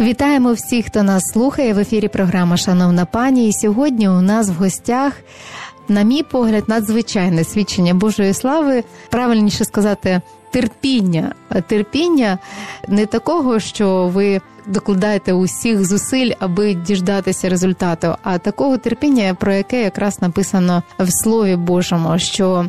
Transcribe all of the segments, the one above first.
Вітаємо всіх, хто нас слухає в ефірі. Програма Шановна пані. І сьогодні у нас в гостях, на мій погляд, надзвичайне свідчення Божої слави. Правильніше сказати, терпіння. Терпіння не такого, що ви докладаєте усіх зусиль, аби діждатися результату, а такого терпіння, про яке якраз написано в Слові Божому, що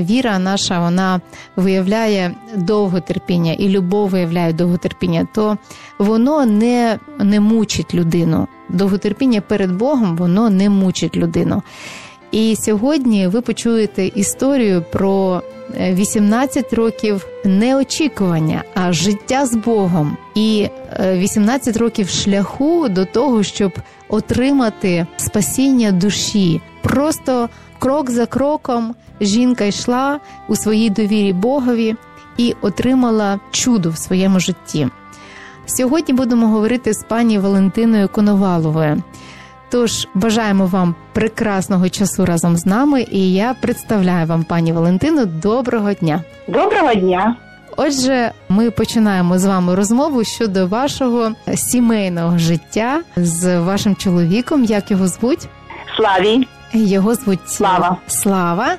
віра наша вона виявляє довготерпіння і любов виявляє довготерпіння, то воно не, не мучить людину. Довготерпіння перед Богом воно не мучить людину. І сьогодні ви почуєте історію про 18 років не очікування, а життя з Богом, і 18 років шляху до того, щоб отримати спасіння душі. Просто крок за кроком жінка йшла у своїй довірі Богові і отримала чудо в своєму житті. Сьогодні будемо говорити з пані Валентиною Коноваловою. Тож бажаємо вам прекрасного часу разом з нами, і я представляю вам пані Валентину. Доброго дня! Доброго дня! Отже, ми починаємо з вами розмову щодо вашого сімейного життя з вашим чоловіком. Як його звуть? Славі. Його звуть Слава. Слава.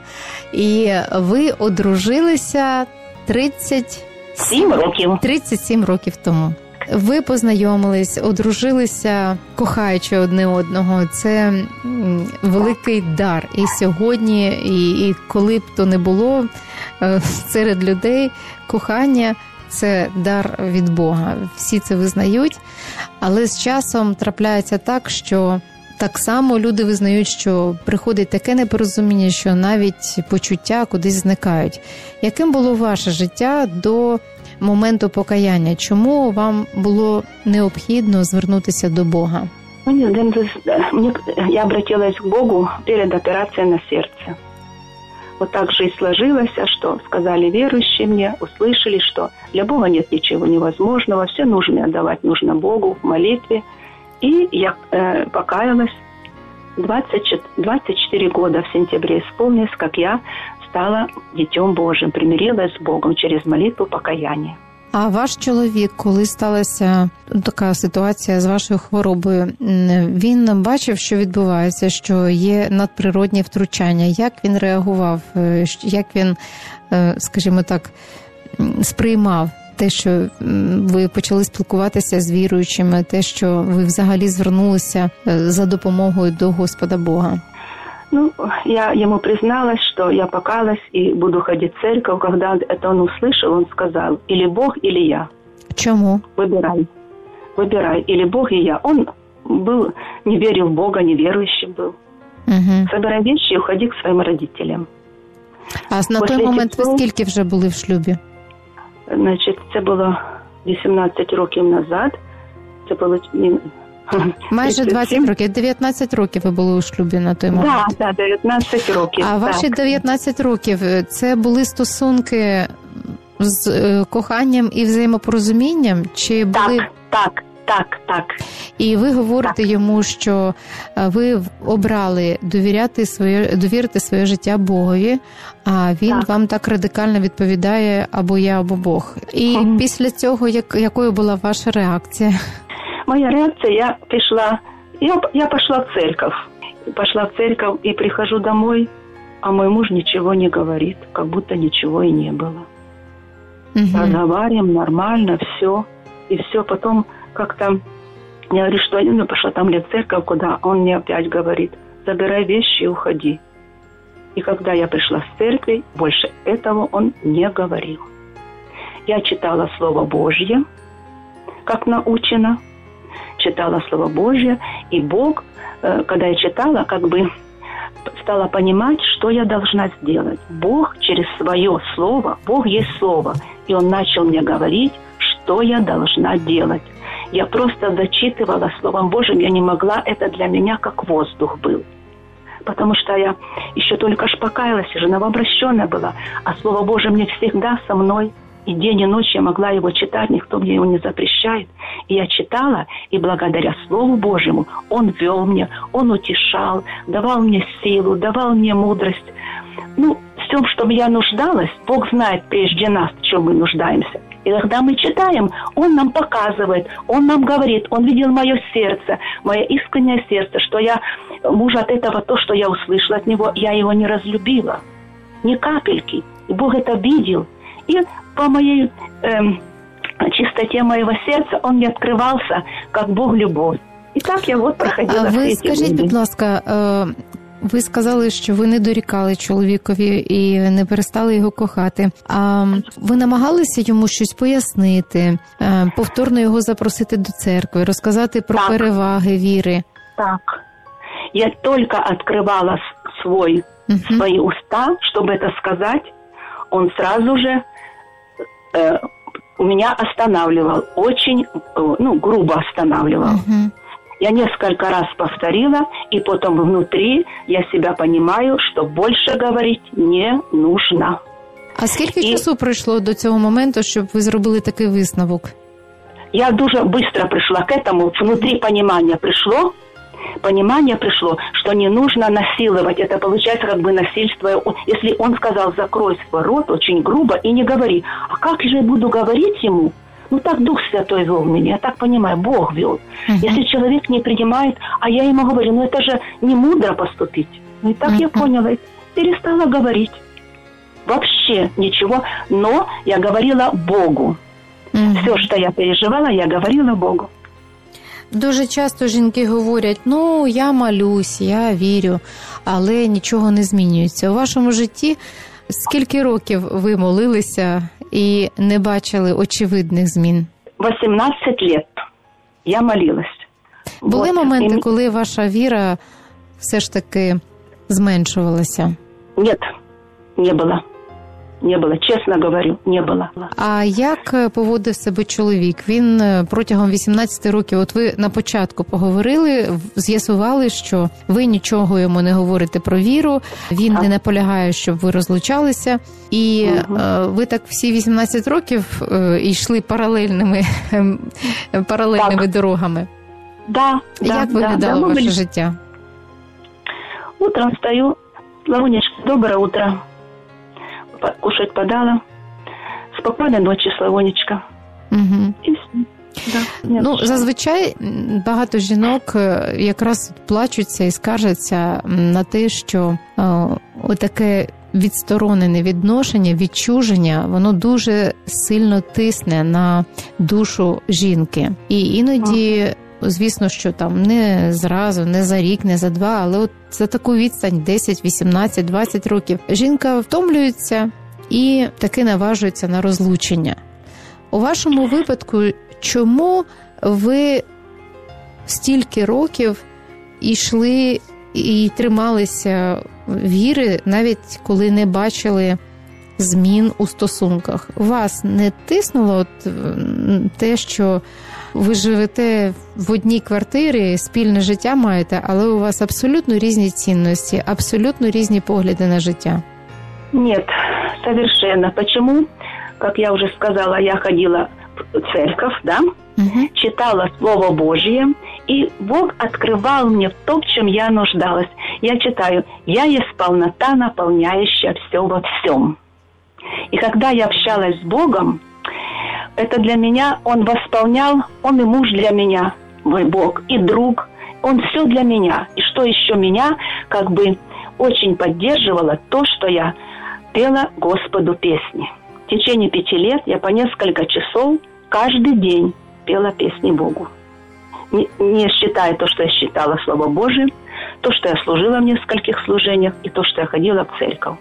І ви одружилися 37 років 37 років тому. Ви познайомились, одружилися, кохаючи одне одного. Це великий дар. І сьогодні, і, і коли б то не було е, серед людей кохання. Це дар від Бога. Всі це визнають, але з часом трапляється так, що так само люди визнають, що приходить таке непорозуміння, що навіть почуття кудись зникають. Яким було ваше життя до моменту покаяння? Чому вам було необхідно звернутися до Бога? Я обратилась к Богу перед операцией на сердце. Вот так же и сложилось, что сказали верующие мне, услышали, что для Бога нет ничего невозможного, все нужно отдавать нужно Богу в молитве. И я э, покаялась 24, 24 года в сентябре исполнилось, как я стала Дітем Божим, примирилась з Богом через молитву покаяння. А ваш чоловік, коли сталася така ситуація з вашою хворобою, він бачив, що відбувається, що є надприродні втручання. Як він реагував? Е, як він, е, скажімо так, сприймав те, що ви почали спілкуватися з віруючими, те, що ви взагалі звернулися е, за допомогою до Господа Бога? Ну, я ему призналась, что я покалась и буду ходить в церковь. Когда это он услышал, он сказал, или Бог, или я. Чему? Выбирай. Выбирай, или Бог, и я. Он был, не верил в Бога, неверующим был. Угу. Собирай вещи и уходи к своим родителям. А на После той момент ви скільки вже були в шлюбі? Значить, це було 18 років назад. Це було Майже 20 років, 19 років ви були у шлюбі на той момент. Так, да, да, 19 років. А так. ваші 19 років це були стосунки з е, коханням і взаємопорозумінням? Чи були так, так, так, так. І ви говорите так. йому, що е, ви обрали довіряти своє довірити своє життя Богові, а він так. вам так радикально відповідає або я, або Бог. І угу. після цього, як якою була ваша реакція? Моя реакция, я пришла, я, я пошла в церковь. Пошла в церковь и прихожу домой, а мой муж ничего не говорит, как будто ничего и не было. Угу. Разговариваем нормально, все. И все, потом как-то я говорю, что ну, пошла там ли в церковь, куда он мне опять говорит, забирай вещи и уходи. И когда я пришла в церковь, больше этого он не говорил. Я читала Слово Божье, как научено, читала Слово Божье, и Бог, э, когда я читала, как бы стала понимать, что я должна сделать. Бог через свое Слово, Бог есть Слово, и Он начал мне говорить, что я должна делать. Я просто зачитывала Словом Божьим, я не могла, это для меня как воздух был. потому что я еще только ж покаялась, и же новообращенная была, а Слово Божие мне всегда со мной. И день и ночь я могла его читать, никто мне его не запрещает. И я читала, и благодаря Слову Божьему Он вел мне, Он утешал, давал мне силу, давал мне мудрость. Ну, в том, чтобы я нуждалась, Бог знает прежде нас, в чем мы нуждаемся. И когда мы читаем, Он нам показывает, Он нам говорит, Он видел мое сердце, мое искреннее сердце, что я, муж от этого, то, что я услышала от Него, я его не разлюбила. Ни капельки. И Бог это видел. И по моей эм, чистоте моего сердца он мне открывался, как Бог любовь. І так я от проходила. А ви скажіть, будь ласка, ви сказали, що ви не дорікали чоловікові і не перестали його кохати. А ви намагалися йому щось пояснити, повторно його запросити до церкви, розказати про так. переваги віри? Так. Я только открывала свой, угу. свои уста, чтобы это сказать, он сразу же э, меня останавливал, очень, э, ну, грубо останавливал. Угу. Я несколько раз повторила, и потом внутри я себя понимаю, что больше говорить не нужно. А скільки і... часу пройшло до цього моменту, щоб ви зробили такий висновок? Я дуже швидко прийшла к этому, внутри понимания пришло, понимание пришло, что не нужно насиловать. Это получается как бы насильство. Если он сказал, закрой свой рот очень грубо и не говори. А как же я буду говорить ему? Ну, так Дух Святой вел меня, я так понимаю, Бог вел. Uh-huh. Если человек не принимает, а я ему говорю, ну, это же не мудро поступить. Ну, и так uh-huh. я поняла, и перестала говорить. Вообще ничего, но я говорила Богу. Uh-huh. Все, что я переживала, я говорила Богу. Дуже часто жінки говорять: ну я малюсь, я вірю, але нічого не змінюється. У вашому житті скільки років ви молилися і не бачили очевидних змін? 18 років я молилась. Були вот. моменти, коли ваша віра все ж таки зменшувалася? Ні, не було не було. Чесно говорю, не було. А як е, поводив себе чоловік? Він е, протягом 18 років, от ви на початку поговорили, з'ясували, що ви нічого йому не говорите про віру. Він так. не наполягає, щоб ви розлучалися, і угу. ви так всі 18 років йшли паралельними паралельними так. дорогами. Да, Як да, виглядало да, ваше были... життя? Утром встаю, Лавунечка, доброе утро кушать подала. Спокійної ночі, Славонечка. Угу. І все. Да, ну, зазвичай багато жінок е, якраз плачуться і скаржаться на те, що о, отаке відсторонене відношення, відчуження, воно дуже сильно тисне на душу жінки. І іноді, звісно, що там не зразу, не за рік, не за два, але от за таку відстань 10, 18, 20 років жінка втомлюється і таки наважується на розлучення. У вашому випадку, чому ви стільки років йшли і трималися віри, навіть коли не бачили змін у стосунках? Вас не тиснуло те, що ви живете в одній квартирі, спільне життя маєте, але у вас абсолютно різні цінності, абсолютно різні погляди на життя? Ні, совершенно. Почему? Как я уже сказала, я ходила в церковь, да, угу. читала Слово Божье, и Бог открывал мне в том, чем я нуждалась. Я читаю, я есть полнота, наполняющая все во всем. И когда я общалась с Богом, это для меня, Он восполнял, Он и муж для меня, мой Бог, и друг, Он все для меня. И что еще меня как бы очень поддерживало, то, что я пела Господу песни. В течение пяти лет я по несколько часов каждый день пела песни Богу. Не, не считая то, что я считала Слово Божие, то, что я служила в нескольких служениях, и то, что я ходила в церковь.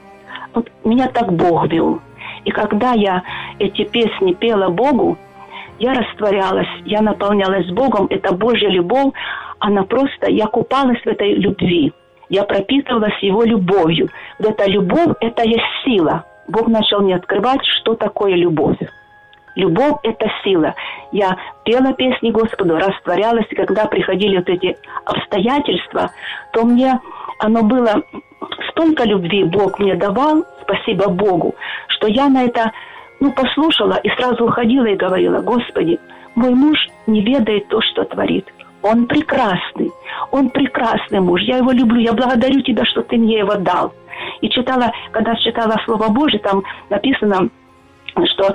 Вот меня так Бог вел. И когда я эти песни пела Богу, я растворялась, я наполнялась Богом, это Божья любовь, она просто, я купалась в этой любви я пропитывалась его любовью. Вот эта любовь – это есть сила. Бог начал мне открывать, что такое любовь. Любовь – это сила. Я пела песни Господу, растворялась, и когда приходили вот эти обстоятельства, то мне оно было столько любви Бог мне давал, спасибо Богу, что я на это ну, послушала и сразу уходила и говорила, Господи, мой муж не ведает то, что творит. Он прекрасный, он прекрасный муж, я его люблю, я благодарю тебя, что ты мне его дал. И читала, когда читала Слово Божие, там написано, что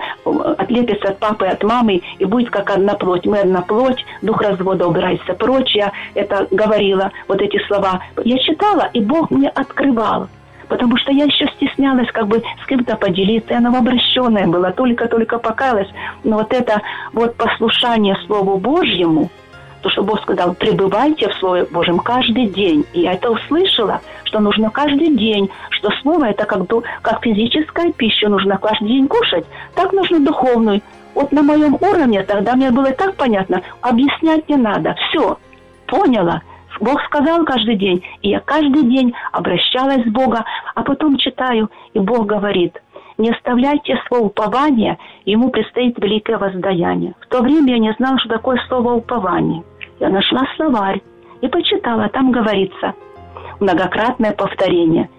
отлепится от папы, от мамы и будет как одна плоть. Мы одна плоть, дух развода убирается прочь. Я это говорила, вот эти слова. Я читала, и Бог мне открывал. Потому что я еще стеснялась как бы с кем-то поделиться. Я новообращенная была, только-только покаялась. Но вот это вот послушание Слову Божьему – то, что Бог сказал, пребывайте в Слове Божьем каждый день. И я это услышала, что нужно каждый день, что Слово это как, как физическая пища, нужно каждый день кушать, так нужно духовную. Вот на моем уровне тогда мне было так понятно, объяснять не надо. Все, поняла. Бог сказал каждый день, и я каждый день обращалась с Бога, а потом читаю, и Бог говорит, не оставляйте свое упование, ему предстоит великое воздаяние. В то время я не знала, что такое слово упование. Я нашла словарь и почитала, там говорится многократное повторение.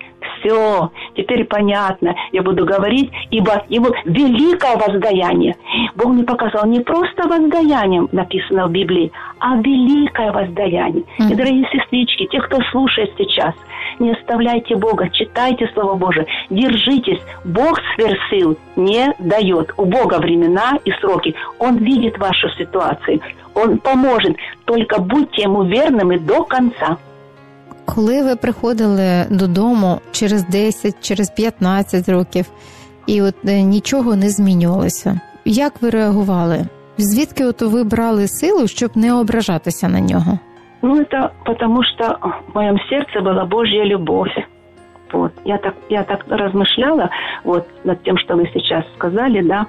Все, теперь понятно, я буду говорить, ибо его великое воздаяние. Бог мне показал не просто воздаянием, написано в Библии, а великое воздаяние. Mm-hmm. И, дорогие сестрички, те, кто слушает сейчас, не оставляйте Бога, читайте Слово Божие, держитесь. Бог свершил не дает. У Бога времена и сроки. Он видит вашу ситуацию. Он поможет. Только будьте ему верными до конца. Коли ви приходили додому через 10, через 15 років, і от нічого не змінювалося, як ви реагували? Звідки от ви брали силу, щоб не ображатися на нього? Ну, это потому что в моем сердце была Божья любовь. Вот. Я так, я так размышляла вот, над тем, что вы сейчас сказали, да,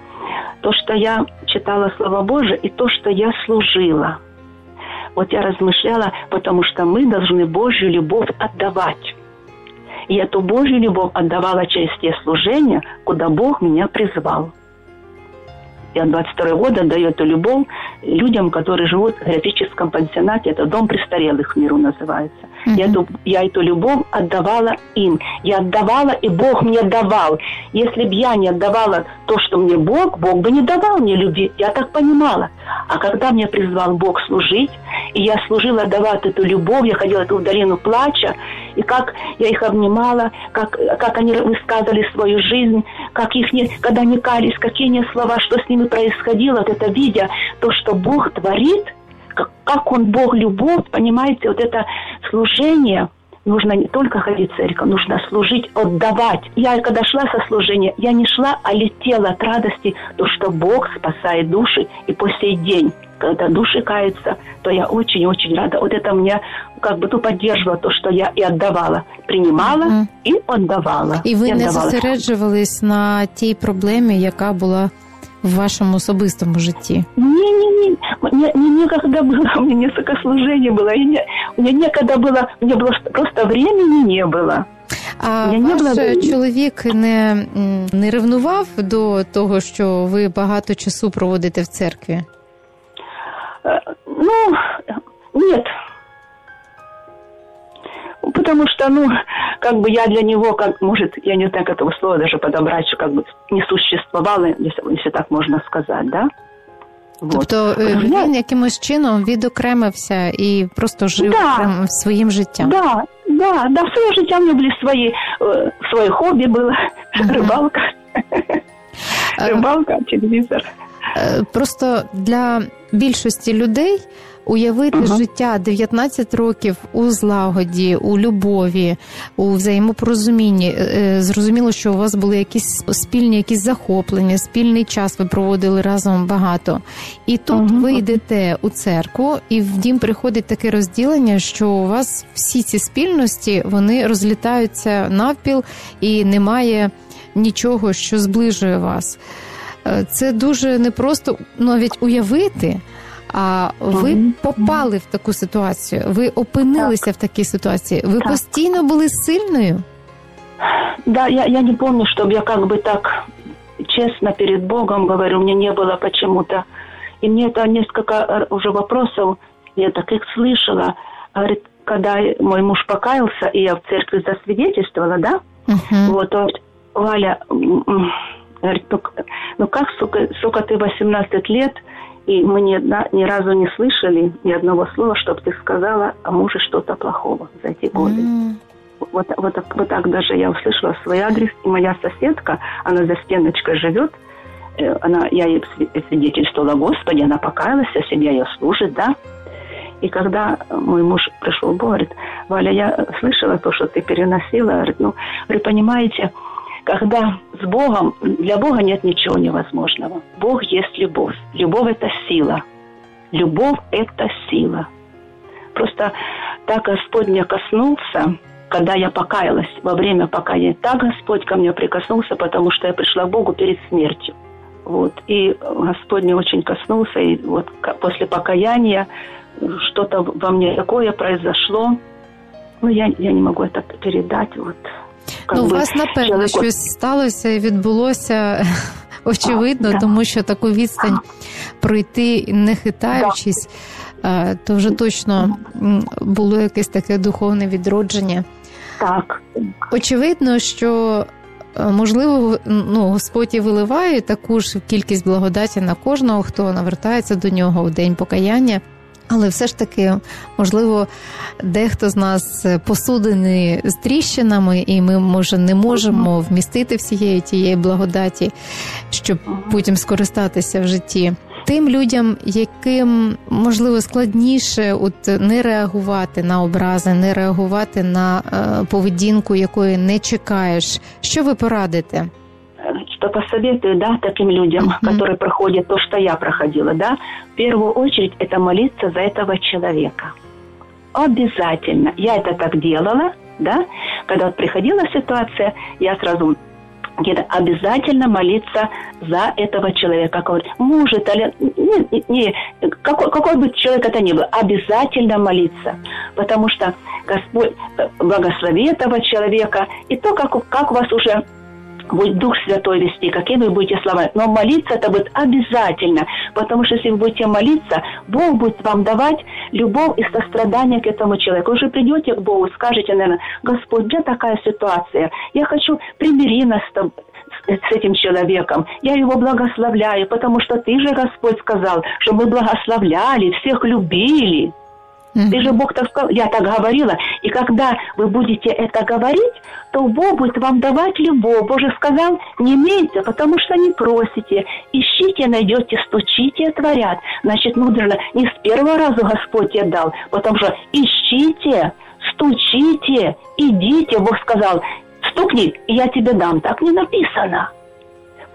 то, что я читала Слово Божие, и то, что я служила. Вот я размышляла, потому что мы должны Божью любовь отдавать. И эту Божью любовь отдавала через те служения, куда Бог меня призвал. Я 22 года даю эту любовь людям, которые живут в графическом пансионате. Это дом престарелых в миру называется. Mm-hmm. Я, эту, я эту любовь отдавала им. Я отдавала, и Бог мне давал. Если бы я не отдавала то, что мне Бог, Бог бы не давал мне любви. Я так понимала. А когда мне призвал Бог служить, и я служила, давать эту любовь, я ходила в долину плача, и как я их обнимала, как, как они высказывали свою жизнь, как их не, когда они кались, какие они слова, что с ними происходило, вот это видя то, что Бог творит, как, как Он Бог любовь, понимаете, вот это служение – нужно не только ходить в церковь, нужно служить, отдавать. Я когда шла со служения, я не шла, а летела от радости, то, что Бог спасает души и по сей день когда души каются, то я очень-очень рада. Вот это меня как бы то поддерживало то, что я и отдавала. Принимала mm-hmm. і віддавала. І ви і не зосереджувались на тій проблемі, яка була в вашому особистому житті? Ні, ні, ні. Мне, мне некогда было, у меня несколько служений было. И не, у меня некогда было, у меня было просто времени не было. А Я ваш не була... чоловік не не ревнував до того, що ви багато часу проводите в церкві? Ну, нет. Потому что, ну, как бы я для него, как, может, я не знаю, как этого слова даже подобрать, что как бы не существовало, если, если так можно сказать, да? Тобто він якимось чином відокремився і просто жив да. своїм життям. Да, да, да, своє життя в нього були свої, своє хобі було, uh-huh. рибалка. Рибалка, телевізор. Просто для більшості людей уявити ага. життя 19 років у злагоді, у любові, у взаємопорозумінні. Е, е, зрозуміло, що у вас були якісь спільні якісь захоплення, спільний час ви проводили разом багато. І тут ага. ви йдете у церкву, і в дім приходить таке розділення, що у вас всі ці спільності вони розлітаються навпіл і немає нічого, що зближує вас. Е, це дуже непросто навіть уявити. А ви попали в таку ситуацію? Ви опинилися так. в такій ситуації? Ви так. постійно були сильною? Да, я, я не помню, чтобы я как бы так честно перед Богом говорю, мне не было почему-то. И мне это несколько уже вопросов, я так их слышала. Говорит, когда мой муж покаялся, и я в церкви засвидетельствовала, да, uh-huh. вот, он, Валя, говорит, ну, ну как, сука, сука, ты 18 лет, и мы ни, одна, ни разу не слышали ни одного слова, чтобы ты сказала о муже что-то плохого за эти годы. Mm. Вот, вот, вот так даже я услышала свой адрес. И моя соседка, она за стеночкой живет, э, она, я ей свидетельствовала, Господи, она покаялась, а себя ее служит, да. И когда мой муж пришел, говорит, Валя, я слышала то, что ты переносила. Говорит, ну, вы понимаете, когда с Богом, для Бога нет ничего невозможного. Бог есть любовь. Любовь – это сила. Любовь – это сила. Просто так Господь меня коснулся, когда я покаялась во время покаяния, так Господь ко мне прикоснулся, потому что я пришла к Богу перед смертью. Вот. И Господь мне очень коснулся, и вот после покаяния что-то во мне такое произошло. Ну, я, я не могу это передать. Вот, ну, у вас, напевно, чоловіку... щось сталося і відбулося очевидно, да. тому що таку відстань пройти, не хитаючись, да. то вже точно було якесь таке духовне відродження. Так. Очевидно, що можливо, ну, Господь і виливає таку ж кількість благодаті на кожного, хто навертається до нього у день покаяння. Але все ж таки, можливо, дехто з нас посудений з тріщинами, і ми, може, не можемо вмістити всієї тієї благодаті, щоб потім скористатися в житті. Тим людям, яким можливо складніше от не реагувати на образи, не реагувати на е, поведінку, якої не чекаєш, що ви порадите? Что посоветую, да, таким людям, mm-hmm. которые проходят то, что я проходила, да, в первую очередь это молиться за этого человека. Обязательно. Я это так делала, да, когда вот приходила ситуация, я сразу где-то обязательно молиться за этого человека. Говорит, может, или не, не, какой, какой бы человек это ни был, обязательно молиться. Потому что Господь э, благослови этого человека. И то, как, как у вас уже будет Дух Святой вести, какие вы будете слова. Но молиться это будет обязательно, потому что если вы будете молиться, Бог будет вам давать любовь и сострадание к этому человеку. Вы же придете к Богу, скажете, наверное, Господь, где такая ситуация? Я хочу примири нас с тобой с этим человеком. Я его благословляю, потому что ты же, Господь, сказал, что мы благословляли, всех любили. Ты же Бог так сказал, я так говорила. И когда вы будете это говорить, то Бог будет вам давать любовь. Боже сказал, не имейте, потому что не просите. Ищите, найдете, стучите, отворят. Значит, нужно не с первого раза Господь тебе дал, потому что ищите, стучите, идите. Бог сказал, стукни, и я тебе дам. Так не написано.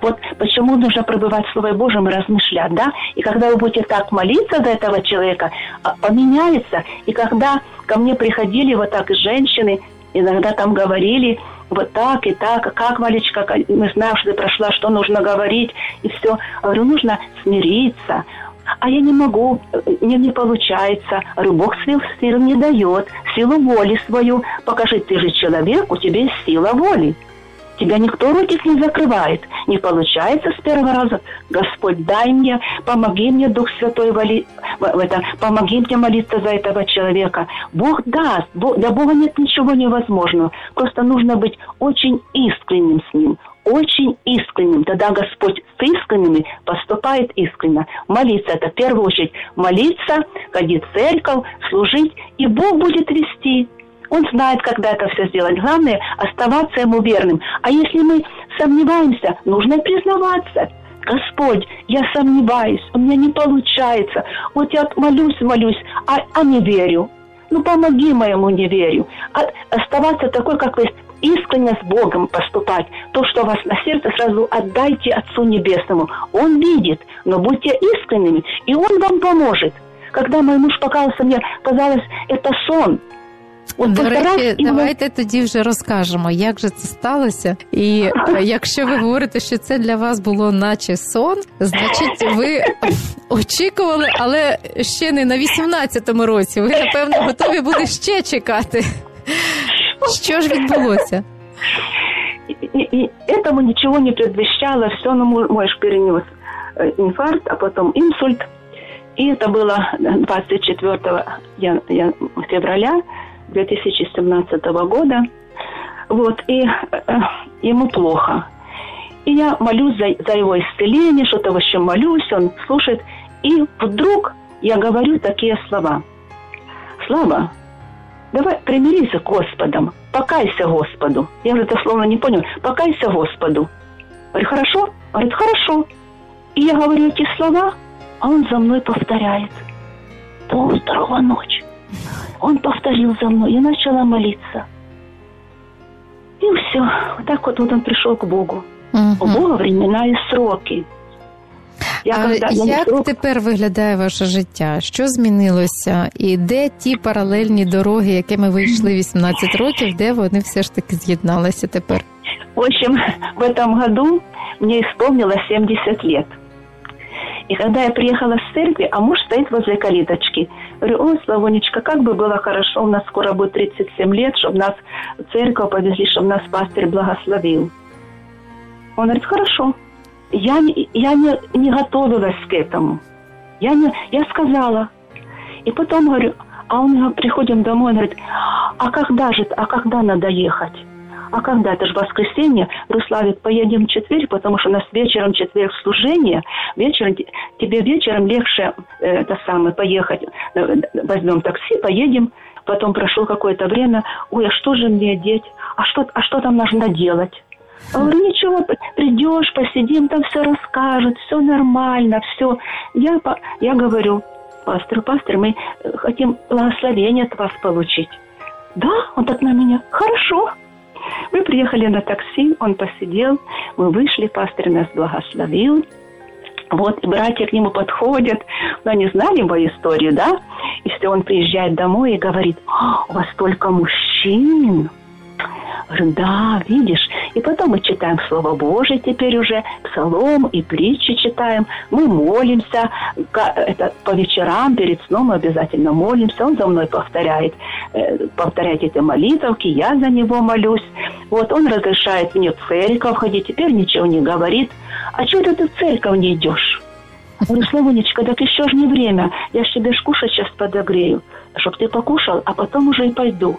Вот почему нужно пробывать Слово Божьим и размышлять, да? И когда вы будете так молиться за этого человека, а, поменяется. И когда ко мне приходили вот так женщины, иногда там говорили, вот так и так, как, Валечка, мы знаем, что ты прошла, что нужно говорить, и все. Говорю, нужно смириться. А я не могу, мне не получается. Говорю, Бог сил, сил не дает, силу воли свою. Покажи, ты же человек, у тебя сила воли. Тебя никто ротик не закрывает. Не получается с первого раза. Господь, дай мне, помоги мне, Дух Святой, вали, в это, помоги мне молиться за этого человека. Бог даст. Бог, для Бога нет ничего невозможного. Просто нужно быть очень искренним с Ним. Очень искренним. Тогда Господь с искренними поступает искренне. Молиться – это в первую очередь молиться, ходить в церковь, служить, и Бог будет вести. Он знает, когда это все сделать. Главное – оставаться ему верным. А если мы сомневаемся, нужно признаваться. Господь, я сомневаюсь, у меня не получается. Вот я молюсь, молюсь, а, а не верю. Ну, помоги моему неверию. А, оставаться такой, как вы искренне с Богом поступать. То, что у вас на сердце, сразу отдайте Отцу Небесному. Он видит, но будьте искренними, и Он вам поможет. Когда мой муж покаялся, мне казалось, это сон – От До речі, давайте тоді вже розкажемо, як же це сталося. І е, якщо ви говорите, що це для вас було наче сон, значить ви очікували, але ще не на 18-му році. Ви напевно готові були ще чекати. Що ж відбулося? и, и этому ничего не предвещало, все, ну, муж перенес э, инфаркт, а потом инсульт. И это было 24 февраля 2017 года. Вот, и э, ему плохо. И я молюсь за, за его исцеление, что-то в общем молюсь, он слушает. И вдруг я говорю такие слова. Слава, давай примирись с Господом, покайся Господу. Я уже это словно не понял. Покайся Господу. Говорю, хорошо? Говорит, хорошо. И я говорю эти слова, а он за мной повторяет. Пол второго ночи. Он повторил за мной. Я начала молиться. И все. Вот так вот, вот он пришел к Богу. Угу. У Бога времена і сроки. Я, а когда, Як срок... тепер виглядає ваше життя? Що змінилося? І де ті паралельні дороги, якими ви йшли 18 років, де вони все ж таки з'єдналися тепер? В общем, в этом году мне исполнилось 70 лет. И когда я приехала с церкви, а муж стоит возле калиточки. Говорю, ой, Славонечка, как бы было хорошо, у нас скоро будет 37 лет, чтобы нас в церковь повезли, чтобы нас пастырь благословил. Он говорит, хорошо. Я, я не, не готовилась к этому. Я, не, я сказала. И потом говорю, а он приходим домой, он говорит, а когда же, а когда надо ехать? А когда? Это же воскресенье. Руславик, поедем в четверг, потому что у нас вечером четверг служение. Вечером, тебе вечером легче э, это самое, поехать. Э, возьмем такси, поедем. Потом прошло какое-то время. Ой, а что же мне одеть? А что, а что там нужно делать? Я говорю, ничего, придешь, посидим, там все расскажут, все нормально, все. Я, я говорю, пастор, пастор, мы э, хотим благословение от вас получить. Да, он так на меня, хорошо. Мы приехали на такси, он посидел, мы вышли, пастор нас благословил. Вот, и братья к нему подходят, но они знали мою историю, да? И все, он приезжает домой и говорит, «А, у вас столько мужчин, Говорю, да, видишь. И потом мы читаем Слово Божие теперь уже, Псалом и притчи читаем. Мы молимся. Это по вечерам перед сном мы обязательно молимся. Он за мной повторяет, э, повторяет эти молитвки, я за него молюсь. Вот он разрешает мне в церковь ходить, теперь ничего не говорит. А что ты в церковь не идешь? Говорю, Славонечка, так еще же не время. Я ж тебе ж кушать сейчас подогрею, чтобы ты покушал, а потом уже и пойду.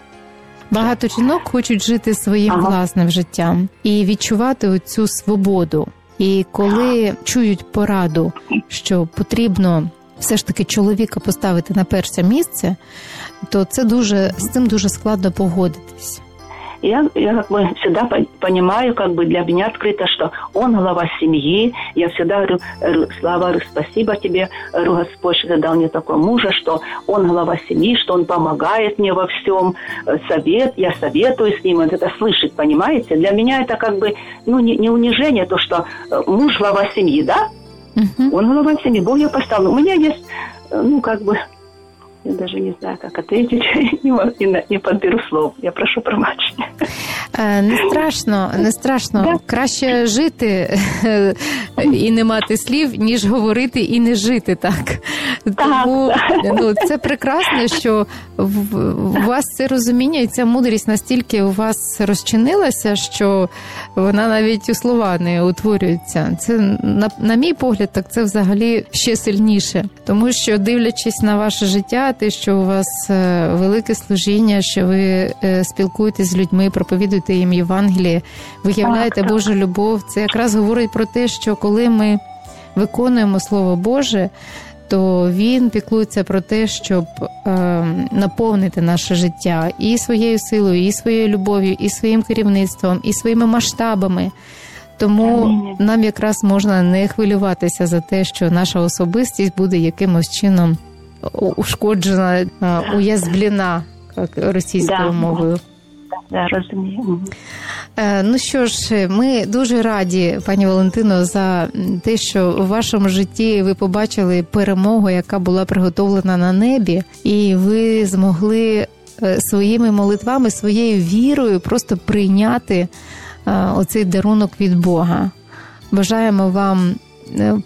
Багато жінок хочуть жити своїм ага. власним життям і відчувати цю свободу. І коли чують пораду, що потрібно все ж таки чоловіка поставити на перше місце, то це дуже з цим дуже складно погодитись. Я, я как бы всегда понимаю, как бы для меня открыто, что он глава семьи. Я всегда говорю, Слава, спасибо тебе, Господь, что ты дал мне такого мужа, что он глава семьи, что он помогает мне во всем, э, совет, я советую с ним, он это слышит, понимаете? Для меня это как бы, ну, не, не унижение, то, что э, муж глава семьи, да? Uh-huh. Он глава семьи, Бог ее поставил. У меня есть, э, ну, как бы, я даже не знаю, как ответить, не, не подберу слов. Я прошу пробачення. Не страшно, не страшно. Краще жити і не мати слів, ніж говорити і не жити так. Тому ну, це прекрасно, що у вас це розуміння і ця мудрість настільки у вас розчинилася, що вона навіть у слова не утворюється. Це на, на мій погляд, так це взагалі ще сильніше, тому що дивлячись на ваше життя те, що у вас е, велике служіння, що ви е, спілкуєтесь з людьми, проповідуєте їм Євангеліє, виявляєте Божу любов. Це якраз говорить про те, що коли ми виконуємо Слово Боже. То він піклується про те, щоб е, наповнити наше життя і своєю силою, і своєю любов'ю, і своїм керівництвом, і своїми масштабами. Тому нам якраз можна не хвилюватися за те, що наша особистість буде якимось чином ушкоджена, уязвлена російською да. мовою. Розумію. Е, ну що ж, ми дуже раді, пані Валентино, за те, що у вашому житті ви побачили перемогу, яка була приготовлена на небі, і ви змогли е, своїми молитвами, своєю вірою просто прийняти е, оцей дарунок від Бога. Бажаємо вам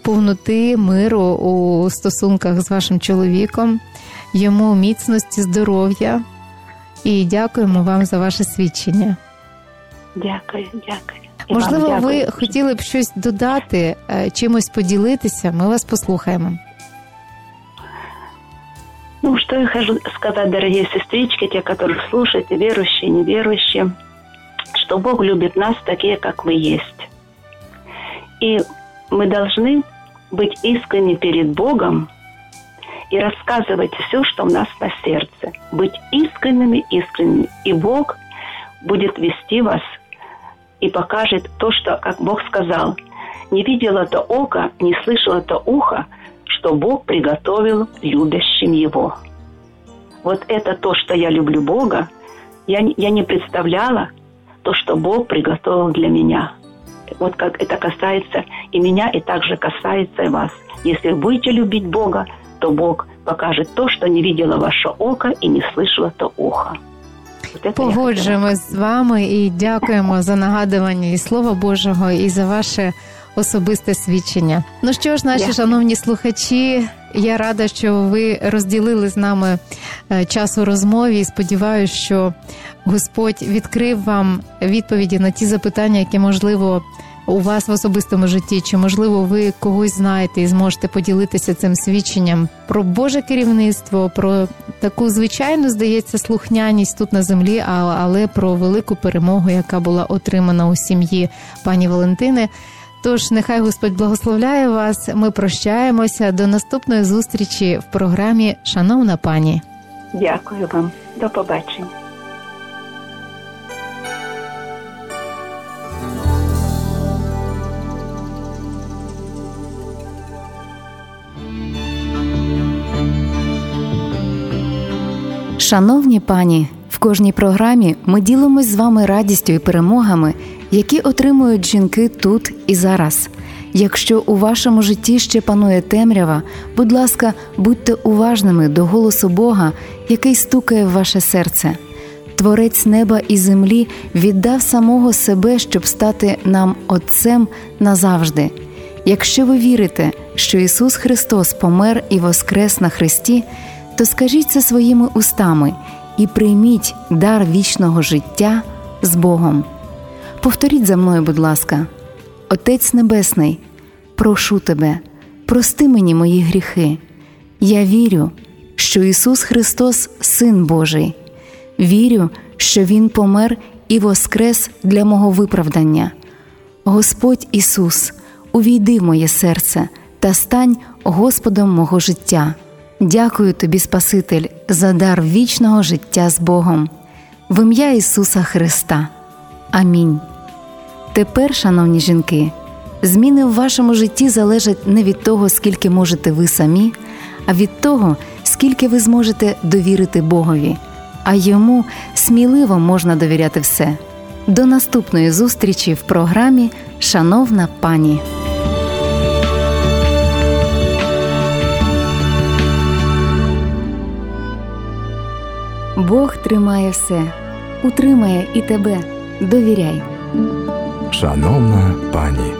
повноти миру у стосунках з вашим чоловіком, йому міцності, здоров'я і дякуємо вам за ваше свідчення. Дякую, дякую. І вам Можливо, ви дякую. хотіли б щось додати, е, чимось поділитися. Ми вас послухаємо. Ну, что я хочу сказать, дорогие сестрички, те, которые слушаете, верующие, неверующие, что Бог любит нас такие, как мы есть. И мы должны быть искренни перед Богом и рассказывать все, что у нас на сердце. Быть искренними, искренними. И Бог будет вести вас и покажет то, что, как Бог сказал, не видело то око, не слышало то ухо, что Бог приготовил любящим Его. Вот это то, что я люблю Бога, я, я не представляла то, что Бог приготовил для меня. Вот как это касается и меня, и также касается и вас. Если будете любить Бога, то Бог покажет то, что не видело ваше око и не слышало то ухо. Вот это я хотела Погоджуємось з вами і дякуємо за нагадування і Слова Божого, і за ваше особисте свідчення. Ну що ж, наші Дякую. шановні слухачі, я рада, що ви розділили з нами е, час у розмові. І сподіваюся, що Господь відкрив вам відповіді на ті запитання, які можливо. У вас в особистому житті, чи можливо ви когось знаєте і зможете поділитися цим свідченням про Боже керівництво, про таку звичайну, здається, слухняність тут на землі, але про велику перемогу, яка була отримана у сім'ї пані Валентини. Тож нехай Господь благословляє вас. Ми прощаємося до наступної зустрічі в програмі Шановна пані. Дякую вам. До побачення. Шановні пані, в кожній програмі ми ділимось з вами радістю і перемогами, які отримують жінки тут і зараз. Якщо у вашому житті ще панує темрява, будь ласка, будьте уважними до голосу Бога, який стукає в ваше серце. Творець неба і землі віддав самого себе, щоб стати нам Отцем назавжди. Якщо ви вірите, що Ісус Христос помер і воскрес на Христі, то скажіть це своїми устами і прийміть дар вічного життя з Богом. Повторіть за мною, будь ласка, Отець Небесний, прошу тебе, прости мені мої гріхи. Я вірю, що Ісус Христос Син Божий. Вірю, що Він помер і воскрес для мого виправдання. Господь Ісус, увійди в моє серце та стань Господом мого життя. Дякую тобі, Спаситель, за дар вічного життя з Богом. В ім'я Ісуса Христа. Амінь. Тепер, шановні жінки, зміни в вашому житті залежать не від того, скільки можете ви самі, а від того, скільки ви зможете довірити Богові, а йому сміливо можна довіряти все. До наступної зустрічі в програмі Шановна пані. Бог тримає все, утримає і тебе. Довіряй. Шановна пані.